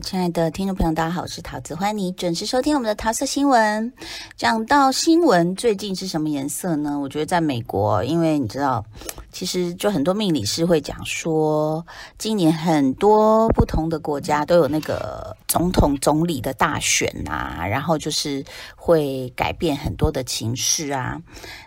亲爱的听众朋友，大家好，我是桃子，欢迎你准时收听我们的桃色新闻。讲到新闻，最近是什么颜色呢？我觉得在美国，因为你知道，其实就很多命理师会讲说，今年很多不同的国家都有那个总统、总理的大选啊，然后就是会改变很多的情势啊。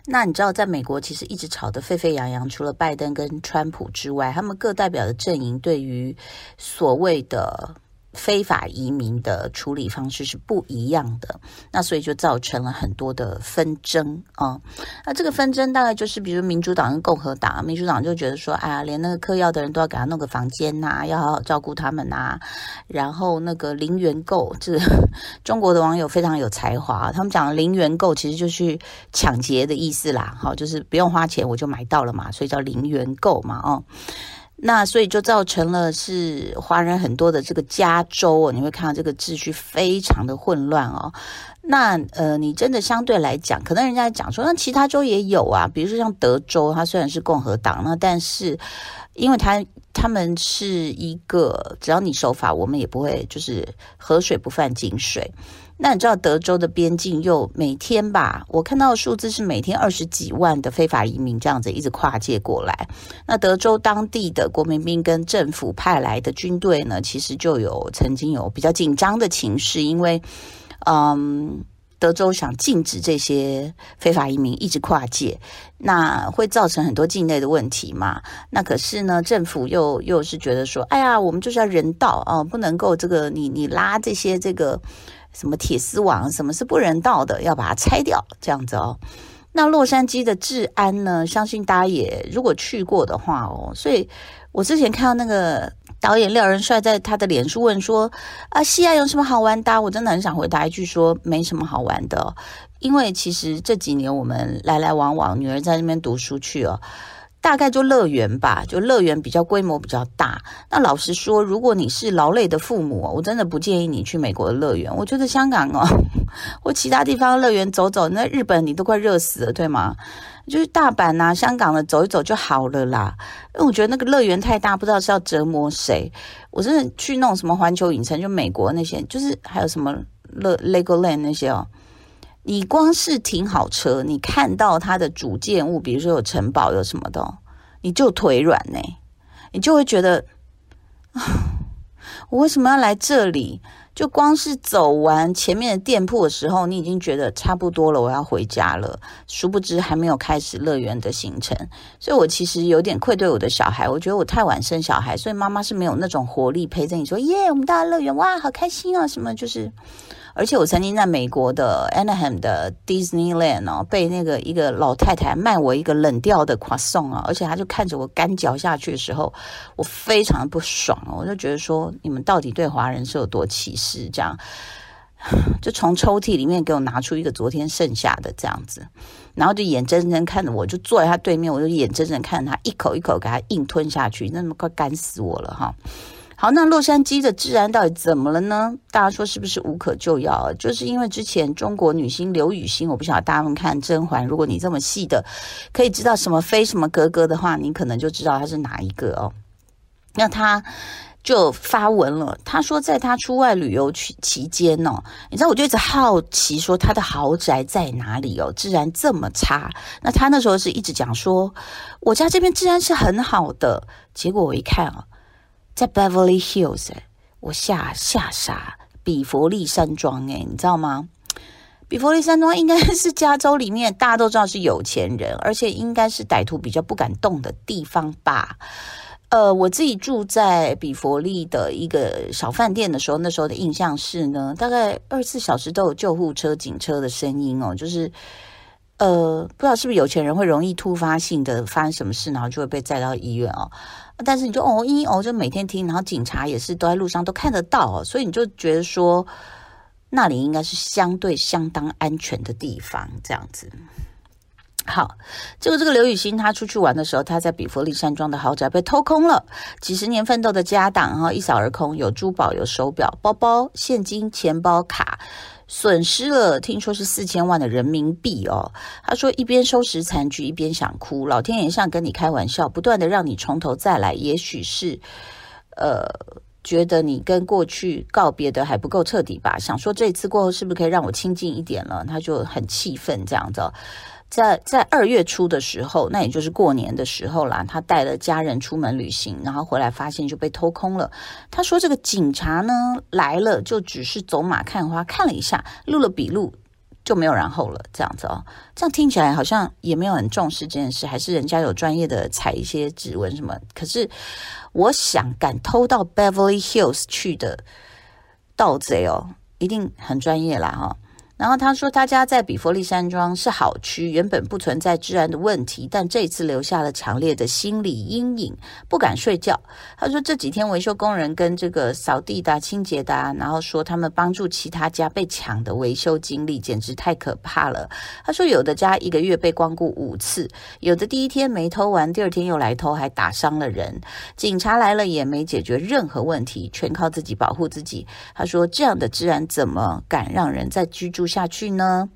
那你知道，在美国其实一直吵得沸沸扬扬，除了拜登跟川普之外，他们各代表的阵营对于所谓的非法移民的处理方式是不一样的，那所以就造成了很多的纷争啊。那这个纷争大概就是，比如民主党跟共和党，民主党就觉得说，哎呀，连那个嗑药的人都要给他弄个房间呐，要好好照顾他们呐。然后那个零元购，这个中国的网友非常有才华，他们讲零元购其实就是抢劫的意思啦，好，就是不用花钱我就买到了嘛，所以叫零元购嘛，哦。那所以就造成了是华人很多的这个加州哦，你会看到这个秩序非常的混乱哦。那呃，你真的相对来讲，可能人家讲说，那其他州也有啊，比如说像德州，它虽然是共和党，那但是因为它他们是一个只要你守法，我们也不会就是河水不犯井水。那你知道德州的边境又每天吧？我看到的数字是每天二十几万的非法移民这样子一直跨界过来。那德州当地的国民兵跟政府派来的军队呢，其实就有曾经有比较紧张的情势，因为嗯，德州想禁止这些非法移民一直跨界，那会造成很多境内的问题嘛。那可是呢，政府又又是觉得说，哎呀，我们就是要人道啊，不能够这个你你拉这些这个。什么铁丝网，什么是不人道的，要把它拆掉，这样子哦。那洛杉矶的治安呢？相信大家也如果去过的话哦，所以我之前看到那个导演廖仁帅在他的脸书问说：“啊，西安有什么好玩的？”我真的很想回答一句说：“没什么好玩的。”因为其实这几年我们来来往往，女儿在那边读书去哦。大概就乐园吧，就乐园比较规模比较大。那老实说，如果你是劳累的父母，我真的不建议你去美国的乐园。我觉得香港哦，或其他地方乐园走走，那日本你都快热死了，对吗？就是大阪呐、啊、香港的走一走就好了啦。因为我觉得那个乐园太大，不知道是要折磨谁。我真的去那种什么环球影城，就美国那些，就是还有什么乐 Legoland 那些哦。你光是停好车，你看到它的主建物，比如说有城堡有什么的，你就腿软呢，你就会觉得啊，我为什么要来这里？就光是走完前面的店铺的时候，你已经觉得差不多了，我要回家了。殊不知还没有开始乐园的行程，所以我其实有点愧对我的小孩。我觉得我太晚生小孩，所以妈妈是没有那种活力陪着你说耶，我们到了乐园哇，好开心啊，什么就是。而且我曾经在美国的 Anaheim 的 Disneyland 哦，被那个一个老太太卖我一个冷掉的 croissant 啊，而且她就看着我干嚼下去的时候，我非常的不爽哦，我就觉得说你们到底对华人是有多歧视？这样，就从抽屉里面给我拿出一个昨天剩下的这样子，然后就眼睁睁看着我，就坐在他对面，我就眼睁睁看着他一口一口给他硬吞下去，那么快干死我了哈。好，那洛杉矶的治安到底怎么了呢？大家说是不是无可救药啊？就是因为之前中国女星刘雨昕，我不晓得大家们看甄嬛，如果你这么细的可以知道什么妃什么格格的话，你可能就知道她是哪一个哦。那她就发文了，她说在她出外旅游期期间哦，你知道我就一直好奇说她的豪宅在哪里哦，治安这么差。那她那时候是一直讲说我家这边治安是很好的，结果我一看啊。在 Beverly Hills，我吓吓傻，比佛利山庄，诶，你知道吗？比佛利山庄应该是加州里面大家都知道是有钱人，而且应该是歹徒比较不敢动的地方吧。呃，我自己住在比佛利的一个小饭店的时候，那时候的印象是呢，大概二十四小时都有救护车、警车的声音哦，就是呃，不知道是不是有钱人会容易突发性的发生什么事，然后就会被载到医院哦。但是你就哦一哦，就每天听，然后警察也是都在路上都看得到，所以你就觉得说那里应该是相对相当安全的地方，这样子。好，结果这个刘雨昕她出去玩的时候，她在比佛利山庄的豪宅被偷空了，几十年奋斗的家当哈一扫而空，有珠宝、有手表、包包、现金、钱包、卡。损失了，听说是四千万的人民币哦。他说一边收拾残局，一边想哭。老天爷像跟你开玩笑，不断的让你从头再来。也许是，呃，觉得你跟过去告别的还不够彻底吧？想说这次过后是不是可以让我亲近一点了？他就很气愤这样子。在在二月初的时候，那也就是过年的时候啦，他带了家人出门旅行，然后回来发现就被偷空了。他说这个警察呢来了，就只是走马看花看了一下，录了笔录。就没有然后了，这样子哦，这样听起来好像也没有很重视这件事，还是人家有专业的采一些指纹什么。可是我想敢偷到 Beverly Hills 去的盗贼哦，一定很专业啦哈、然后他说，他家在比佛利山庄是好区，原本不存在治安的问题，但这次留下了强烈的心理阴影，不敢睡觉。他说这几天维修工人跟这个扫地的、清洁的，然后说他们帮助其他家被抢的维修经历简直太可怕了。他说有的家一个月被光顾五次，有的第一天没偷完，第二天又来偷，还打伤了人。警察来了也没解决任何问题，全靠自己保护自己。他说这样的治安怎么敢让人在居住下去呢？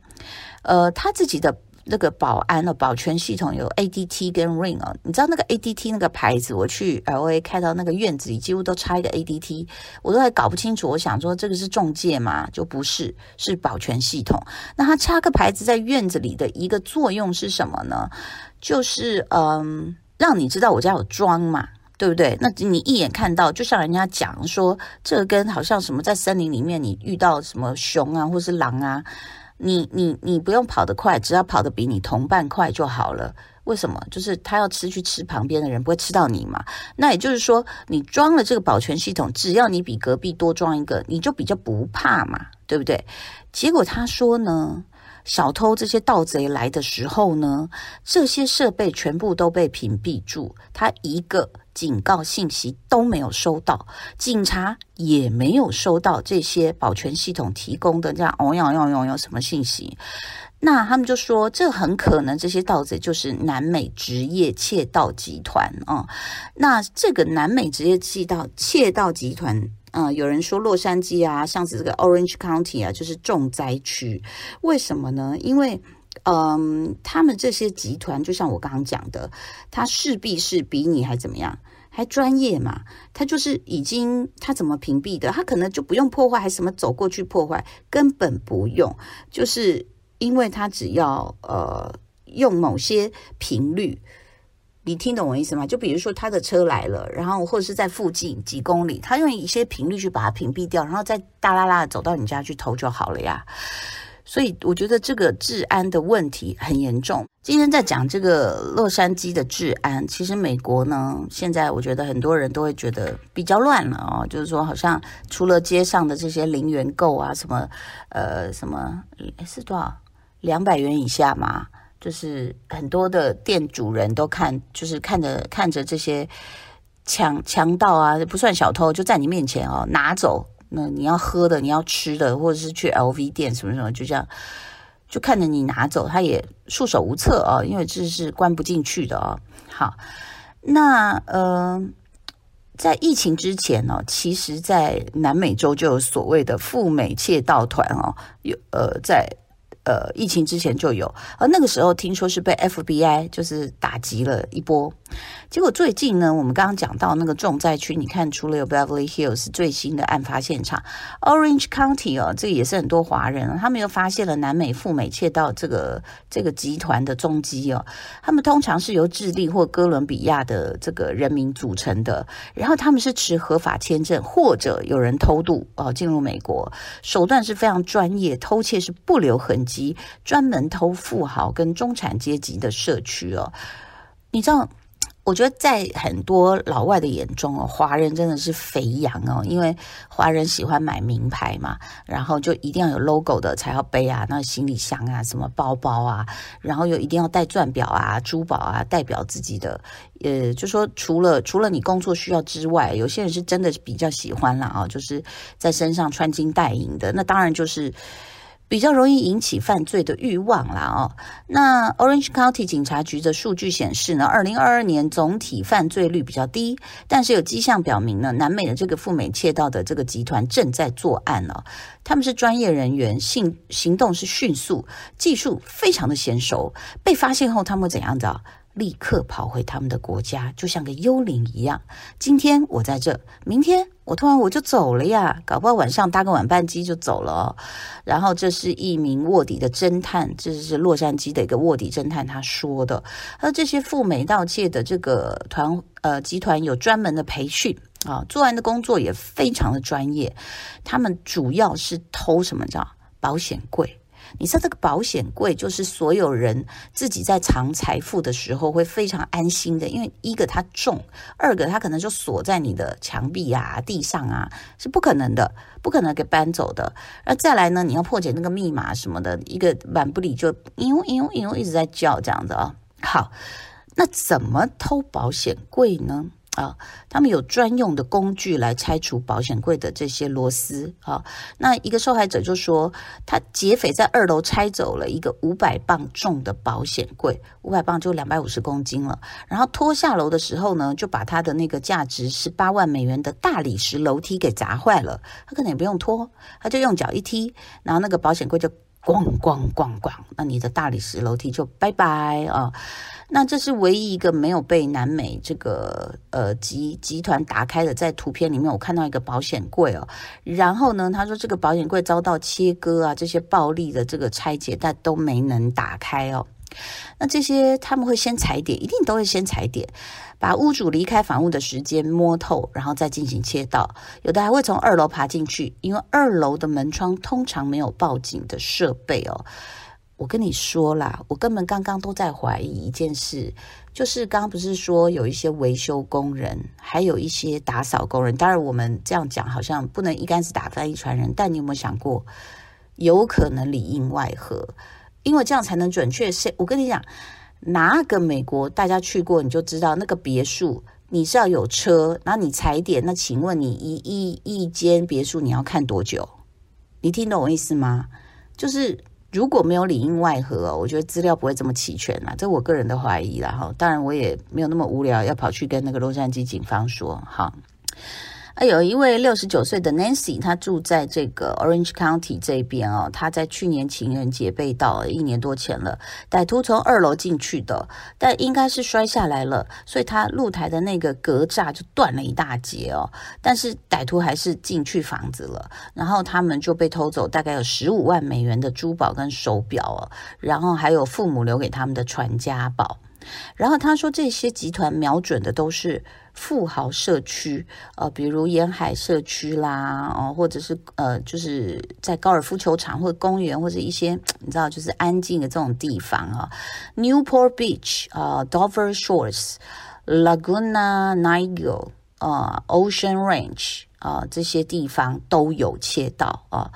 呃，他自己的那个保安的保全系统有 ADT 跟 Ring 哦，你知道那个 ADT 那个牌子，我去 LA 开到那个院子里，几乎都插一个 ADT，我都还搞不清楚。我想说这个是中介吗？就不是，是保全系统。那他插个牌子在院子里的一个作用是什么呢？就是嗯，让你知道我家有装嘛。对不对？那你一眼看到，就像人家讲说，这跟好像什么在森林里面，你遇到什么熊啊，或是狼啊，你你你不用跑得快，只要跑得比你同伴快就好了。为什么？就是他要吃去吃旁边的人，不会吃到你嘛。那也就是说，你装了这个保全系统，只要你比隔壁多装一个，你就比较不怕嘛，对不对？结果他说呢，小偷这些盗贼来的时候呢，这些设备全部都被屏蔽住，他一个。警告信息都没有收到，警察也没有收到这些保全系统提供的这样哦哟哟哟哟什么信息，那他们就说这很可能这些盗贼就是南美职业窃盗集团啊、那这个南美职业窃盗窃盗集团，嗯，有人说洛杉矶啊，像是这个 Orange County 啊，就是重灾区，为什么呢？因为嗯，他们这些集团就像我刚刚讲的，他势必是比你还怎么样，还专业嘛。他就是已经他怎么屏蔽的，他可能就不用破坏，还什么走过去破坏，根本不用，就是因为他只要呃用某些频率，你听懂我意思吗？就比如说他的车来了，然后或者是在附近几公里，他用一些频率去把它屏蔽掉，然后再大啦啦走到你家去偷就好了呀。所以我觉得这个治安的问题很严重。今天在讲这个洛杉矶的治安，其实美国呢，现在我觉得很多人都会觉得比较乱了哦，就是说好像除了街上的这些零元购啊，什么呃什么是多少两百元以下嘛，就是很多的店主人都看，就是看着看着这些强强盗啊，不算小偷，就在你面前哦拿走。那你要喝的，你要吃的，或者是去 LV 店什么什么，就这样，就看着你拿走，他也束手无策啊，因为这是关不进去的啊。好，那呃，在疫情之前呢，其实，在南美洲就有所谓的赴美窃盗团哦，有呃在。呃，疫情之前就有，而那个时候听说是被 FBI 就是打击了一波，结果最近呢，我们刚刚讲到那个重灾区，你看除了有 Beverly Hills 最新的案发现场，Orange County 哦，这个也是很多华人，他们又发现了南美赴美窃盗这个这个集团的踪迹哦，他们通常是由智利或哥伦比亚的这个人民组成的，然后他们是持合法签证或者有人偷渡哦进入美国，手段是非常专业，偷窃是不留痕迹。及专门偷富豪跟中产阶级的社区哦，你知道？我觉得在很多老外的眼中哦，华人真的是肥羊哦，因为华人喜欢买名牌嘛，然后就一定要有 logo 的才要背啊，那行李箱啊，什么包包啊，然后又一定要戴钻表啊、珠宝啊，代表自己的。呃，就说除了除了你工作需要之外，有些人是真的比较喜欢啦啊，就是在身上穿金戴银的，那当然就是。比较容易引起犯罪的欲望啦哦。那 Orange County 警察局的数据显示呢，二零二二年总体犯罪率比较低，但是有迹象表明呢，南美的这个赴美窃盗的这个集团正在作案了。他们是专业人员，行行动是迅速，技术非常的娴熟。被发现后，他们会怎样的？立刻跑回他们的国家，就像个幽灵一样。今天我在这，明天我突然我就走了呀，搞不好晚上搭个晚班机就走了哦。然后这是一名卧底的侦探，这是洛杉矶的一个卧底侦探他说的。而这些赴美盗窃的这个团呃集团有专门的培训啊，做完的工作也非常的专业。他们主要是偷什么叫保险柜。你知道这个保险柜就是所有人自己在藏财富的时候会非常安心的，因为一个它重，二个它可能就锁在你的墙壁啊、地上啊，是不可能的，不可能给搬走的。而再来呢，你要破解那个密码什么的，一个满不里就嘤嘤嘤一直在叫这样子啊。好，那怎么偷保险柜呢？啊，他们有专用的工具来拆除保险柜的这些螺丝啊。那一个受害者就说，他劫匪在二楼拆走了一个五百磅重的保险柜，五百磅就两百五十公斤了。然后拖下楼的时候呢，就把他的那个价值十八万美元的大理石楼梯给砸坏了。他可能也不用拖，他就用脚一踢，然后那个保险柜就咣咣咣咣，那你的大理石楼梯就拜拜啊。那这是唯一一个没有被南美这个呃集集团打开的，在图片里面我看到一个保险柜哦，然后呢，他说这个保险柜遭到切割啊，这些暴力的这个拆解，但都没能打开哦。那这些他们会先踩点，一定都会先踩点，把屋主离开房屋的时间摸透，然后再进行切盗。有的还会从二楼爬进去，因为二楼的门窗通常没有报警的设备哦。我跟你说啦，我根本刚刚都在怀疑一件事，就是刚刚不是说有一些维修工人，还有一些打扫工人。当然，我们这样讲好像不能一竿子打翻一船人，但你有没有想过，有可能里应外合，因为这样才能准确。是，我跟你讲，哪个美国大家去过，你就知道那个别墅，你是要有车，然后你踩点。那请问你一一一间别墅你要看多久？你听懂我意思吗？就是。如果没有里应外合，我觉得资料不会这么齐全啦，这我个人的怀疑啦哈。当然，我也没有那么无聊，要跑去跟那个洛杉矶警方说哈。有一位六十九岁的 Nancy，她住在这个 Orange County 这边哦。她在去年情人节被盗了，一年多前了。歹徒从二楼进去的，但应该是摔下来了，所以他露台的那个格栅就断了一大截哦。但是歹徒还是进去房子了，然后他们就被偷走大概有十五万美元的珠宝跟手表哦，然后还有父母留给他们的传家宝。然后他说，这些集团瞄准的都是。富豪社区，呃，比如沿海社区啦，哦，或者是呃，就是在高尔夫球场或公园或者一些你知道，就是安静的这种地方啊，Newport Beach 啊，Dover Shores，Laguna Niguel 啊，Ocean Range 啊，这些地方都有切到啊。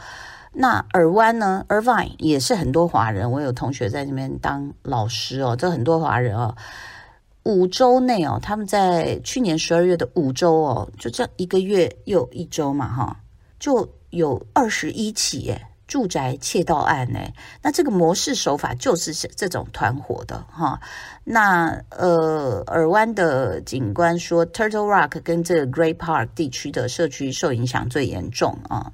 那尔湾呢，Irvine 也是很多华人，我有同学在那边当老师哦，这很多华人哦。五周内哦，他们在去年十二月的五周哦，就这一个月又一周嘛，哈，就有二十一起诶住宅窃盗案诶，那这个模式手法就是这种团伙的哈。那呃，尔湾的警官说，Turtle Rock 跟这个 Great Park 地区的社区受影响最严重啊。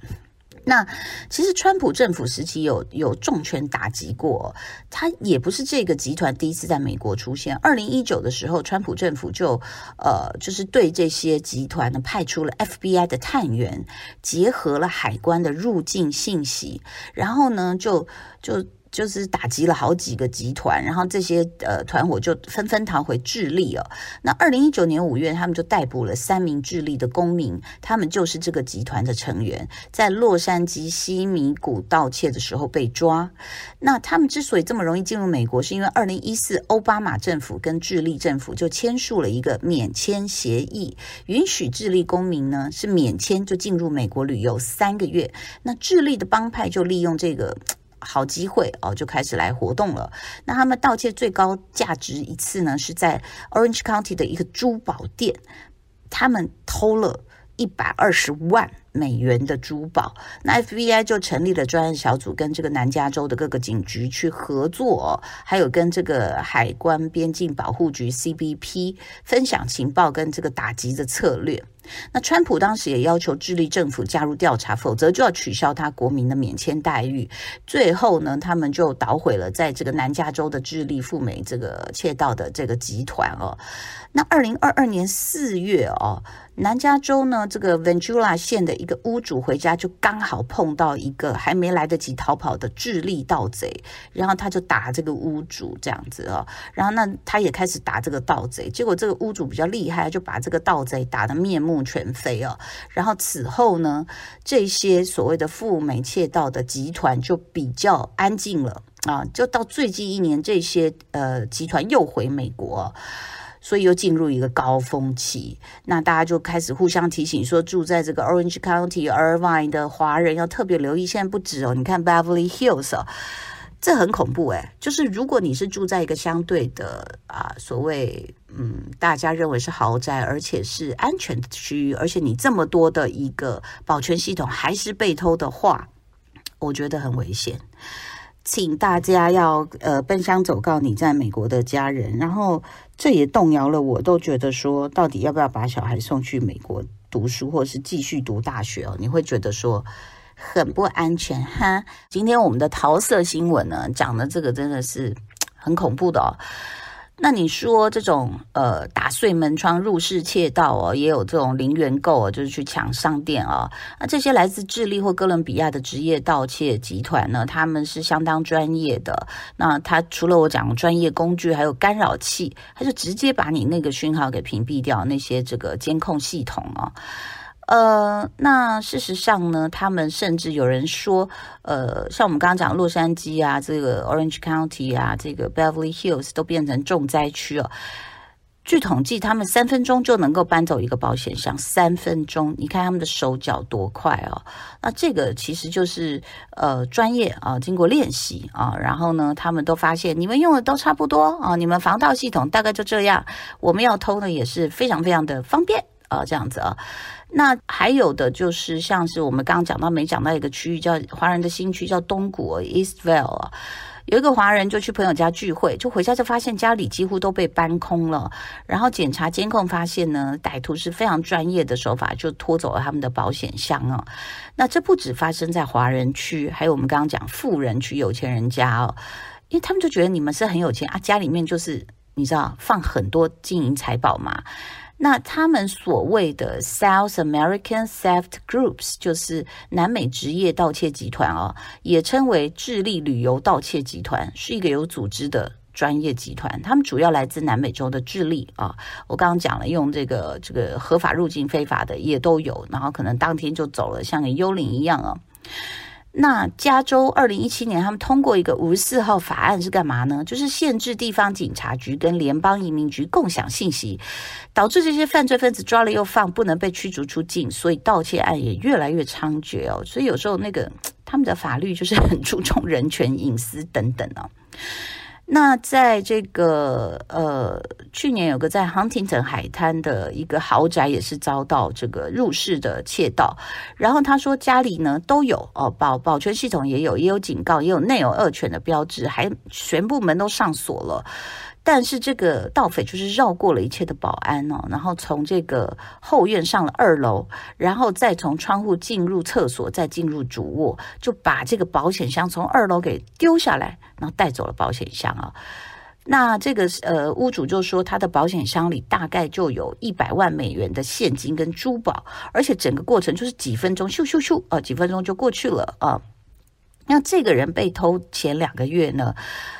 那其实川普政府时期有有重拳打击过，他也不是这个集团第一次在美国出现。二零一九的时候，川普政府就呃就是对这些集团呢派出了 FBI 的探员，结合了海关的入境信息，然后呢就就。就是打击了好几个集团，然后这些呃团伙就纷纷逃回智利哦。那二零一九年五月，他们就逮捕了三名智利的公民，他们就是这个集团的成员，在洛杉矶西米谷盗窃的时候被抓。那他们之所以这么容易进入美国，是因为二零一四奥巴马政府跟智利政府就签署了一个免签协议，允许智利公民呢是免签就进入美国旅游三个月。那智利的帮派就利用这个。好机会哦，就开始来活动了。那他们盗窃最高价值一次呢，是在 Orange County 的一个珠宝店，他们偷了一百二十万美元的珠宝。那 FBI 就成立了专案小组，跟这个南加州的各个警局去合作，还有跟这个海关边境保护局 CBP 分享情报跟这个打击的策略。那川普当时也要求智利政府加入调查，否则就要取消他国民的免签待遇。最后呢，他们就捣毁了在这个南加州的智利赴美这个窃盗的这个集团哦。那二零二二年四月哦。南加州呢，这个 Ventura 县的一个屋主回家，就刚好碰到一个还没来得及逃跑的智利盗贼，然后他就打这个屋主这样子哦，然后那他也开始打这个盗贼，结果这个屋主比较厉害，就把这个盗贼打得面目全非哦。然后此后呢，这些所谓的赴美窃盗的集团就比较安静了啊，就到最近一年，这些呃集团又回美国。所以又进入一个高峰期，那大家就开始互相提醒说，住在这个 Orange County、Irvine 的华人要特别留意。现在不止哦，你看 Beverly Hills 哦，这很恐怖诶。就是如果你是住在一个相对的啊，所谓嗯，大家认为是豪宅，而且是安全的区域，而且你这么多的一个保全系统还是被偷的话，我觉得很危险。请大家要呃奔向走告你在美国的家人，然后这也动摇了我，都觉得说到底要不要把小孩送去美国读书，或是继续读大学哦？你会觉得说很不安全哈。今天我们的桃色新闻呢，讲的这个真的是很恐怖的哦。那你说这种呃打碎门窗入室窃盗哦，也有这种零元购哦，就是去抢商店哦。那这些来自智利或哥伦比亚的职业盗窃集团呢，他们是相当专业的。那他除了我讲专业工具，还有干扰器，他就直接把你那个讯号给屏蔽掉，那些这个监控系统哦。呃，那事实上呢，他们甚至有人说，呃，像我们刚刚讲洛杉矶啊，这个 Orange County 啊，这个 Beverly Hills 都变成重灾区哦。据统计，他们三分钟就能够搬走一个保险箱，三分钟，你看他们的手脚多快哦。那这个其实就是呃专业啊，经过练习啊，然后呢，他们都发现你们用的都差不多啊，你们防盗系统大概就这样，我们要偷呢也是非常非常的方便啊，这样子啊。那还有的就是像是我们刚刚讲到没讲到一个区域叫华人的新区叫东谷 Eastvale 啊，有一个华人就去朋友家聚会，就回家就发现家里几乎都被搬空了，然后检查监控发现呢，歹徒是非常专业的手法，就拖走了他们的保险箱啊。那这不止发生在华人区，还有我们刚刚讲富人区有钱人家哦，因为他们就觉得你们是很有钱啊，家里面就是你知道放很多金银财宝嘛。那他们所谓的 South American Theft Groups，就是南美职业盗窃集团哦，也称为智利旅游盗窃集团，是一个有组织的专业集团。他们主要来自南美洲的智利啊，我刚刚讲了，用这个这个合法入境、非法的也都有，然后可能当天就走了，像个幽灵一样啊。那加州二零一七年，他们通过一个五十四号法案是干嘛呢？就是限制地方警察局跟联邦移民局共享信息，导致这些犯罪分子抓了又放，不能被驱逐出境，所以盗窃案也越来越猖獗哦。所以有时候那个他们的法律就是很注重人权、隐私等等哦。那在这个呃，去年有个在 Huntington 海滩的一个豪宅，也是遭到这个入室的窃盗。然后他说家里呢都有哦，保保全系统也有，也有警告，也有内有恶犬的标志，还全部门都上锁了。但是这个盗匪就是绕过了一切的保安哦，然后从这个后院上了二楼，然后再从窗户进入厕所，再进入主卧，就把这个保险箱从二楼给丢下来，然后带走了保险箱啊。那这个呃屋主就说，他的保险箱里大概就有一百万美元的现金跟珠宝，而且整个过程就是几分钟，咻咻咻啊，几分钟就过去了啊。那这个人被偷前两个月呢，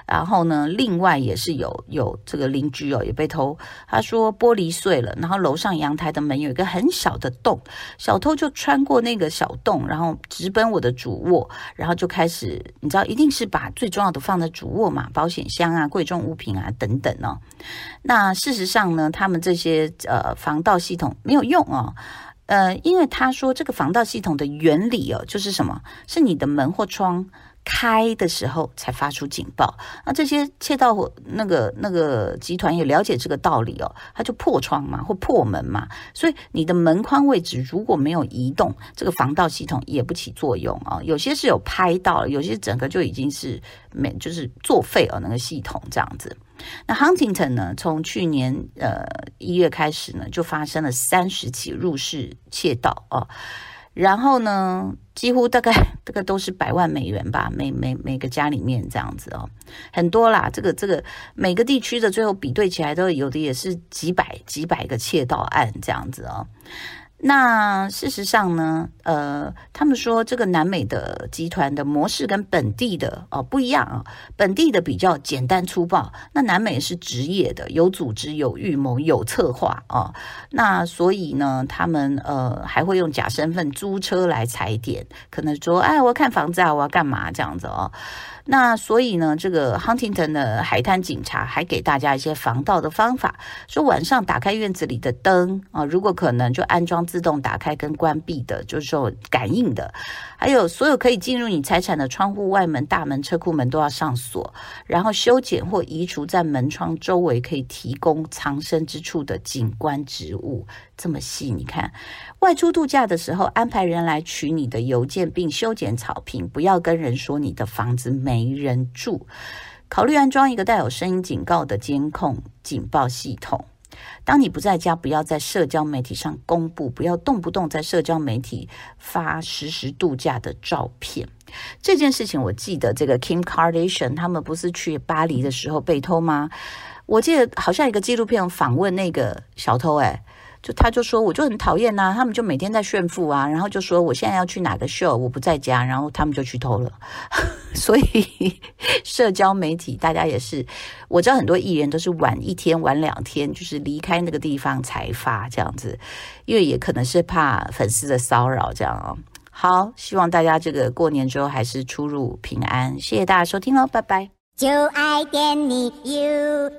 然后呢，另外也是有有这个邻居哦也被偷，他说玻璃碎了，然后楼上阳台的门有一个很小的洞，小偷就穿过那个小洞，然后直奔我的主卧，然后就开始，你知道一定是把最重要的放在主卧嘛，保险箱啊、贵重物品啊等等哦。那事实上呢，他们这些呃防盗系统没有用哦。呃，因为他说这个防盗系统的原理哦，就是什么？是你的门或窗开的时候才发出警报。那这些窃盗那个那个集团也了解这个道理哦，他就破窗嘛，或破门嘛。所以你的门框位置如果没有移动，这个防盗系统也不起作用啊。有些是有拍到，有些整个就已经是没，就是作废了那个系统这样子。那 Huntington 呢，从去年呃一月开始呢，就发生了三十起入室窃盗哦。然后呢，几乎大概 大概都是百万美元吧，每每每个家里面这样子哦，很多啦。这个这个每个地区的最后比对起来，都有的也是几百几百个窃盗案这样子哦。那事实上呢，呃，他们说这个南美的集团的模式跟本地的哦不一样啊，本地的比较简单粗暴，那南美是职业的，有组织、有预谋、有策划啊。那所以呢，他们呃还会用假身份租车来踩点，可能说，哎，我要看房子啊，我要干嘛这样子哦。那所以呢，这个 Huntington 的海滩警察还给大家一些防盗的方法，说晚上打开院子里的灯啊，如果可能就安装自动打开跟关闭的，就是说感应的，还有所有可以进入你财产的窗户、外门、大门、车库门都要上锁，然后修剪或移除在门窗周围可以提供藏身之处的景观植物。这么细，你看，外出度假的时候安排人来取你的邮件，并修剪草坪，不要跟人说你的房子没没人住。考虑安装一个带有声音警告的监控警报系统。当你不在家，不要在社交媒体上公布，不要动不动在社交媒体发实时度假的照片。这件事情我记得，这个 Kim Kardashian 他们不是去巴黎的时候被偷吗？我记得好像一个纪录片访问那个小偷，哎。就他就说，我就很讨厌呐，他们就每天在炫富啊，然后就说我现在要去哪个秀，我不在家，然后他们就去偷了。所以社交媒体大家也是，我知道很多艺人都是晚一天晚两天，就是离开那个地方才发这样子，因为也可能是怕粉丝的骚扰这样哦。好，希望大家这个过年之后还是出入平安，谢谢大家收听喽，拜拜。就爱点你 UFO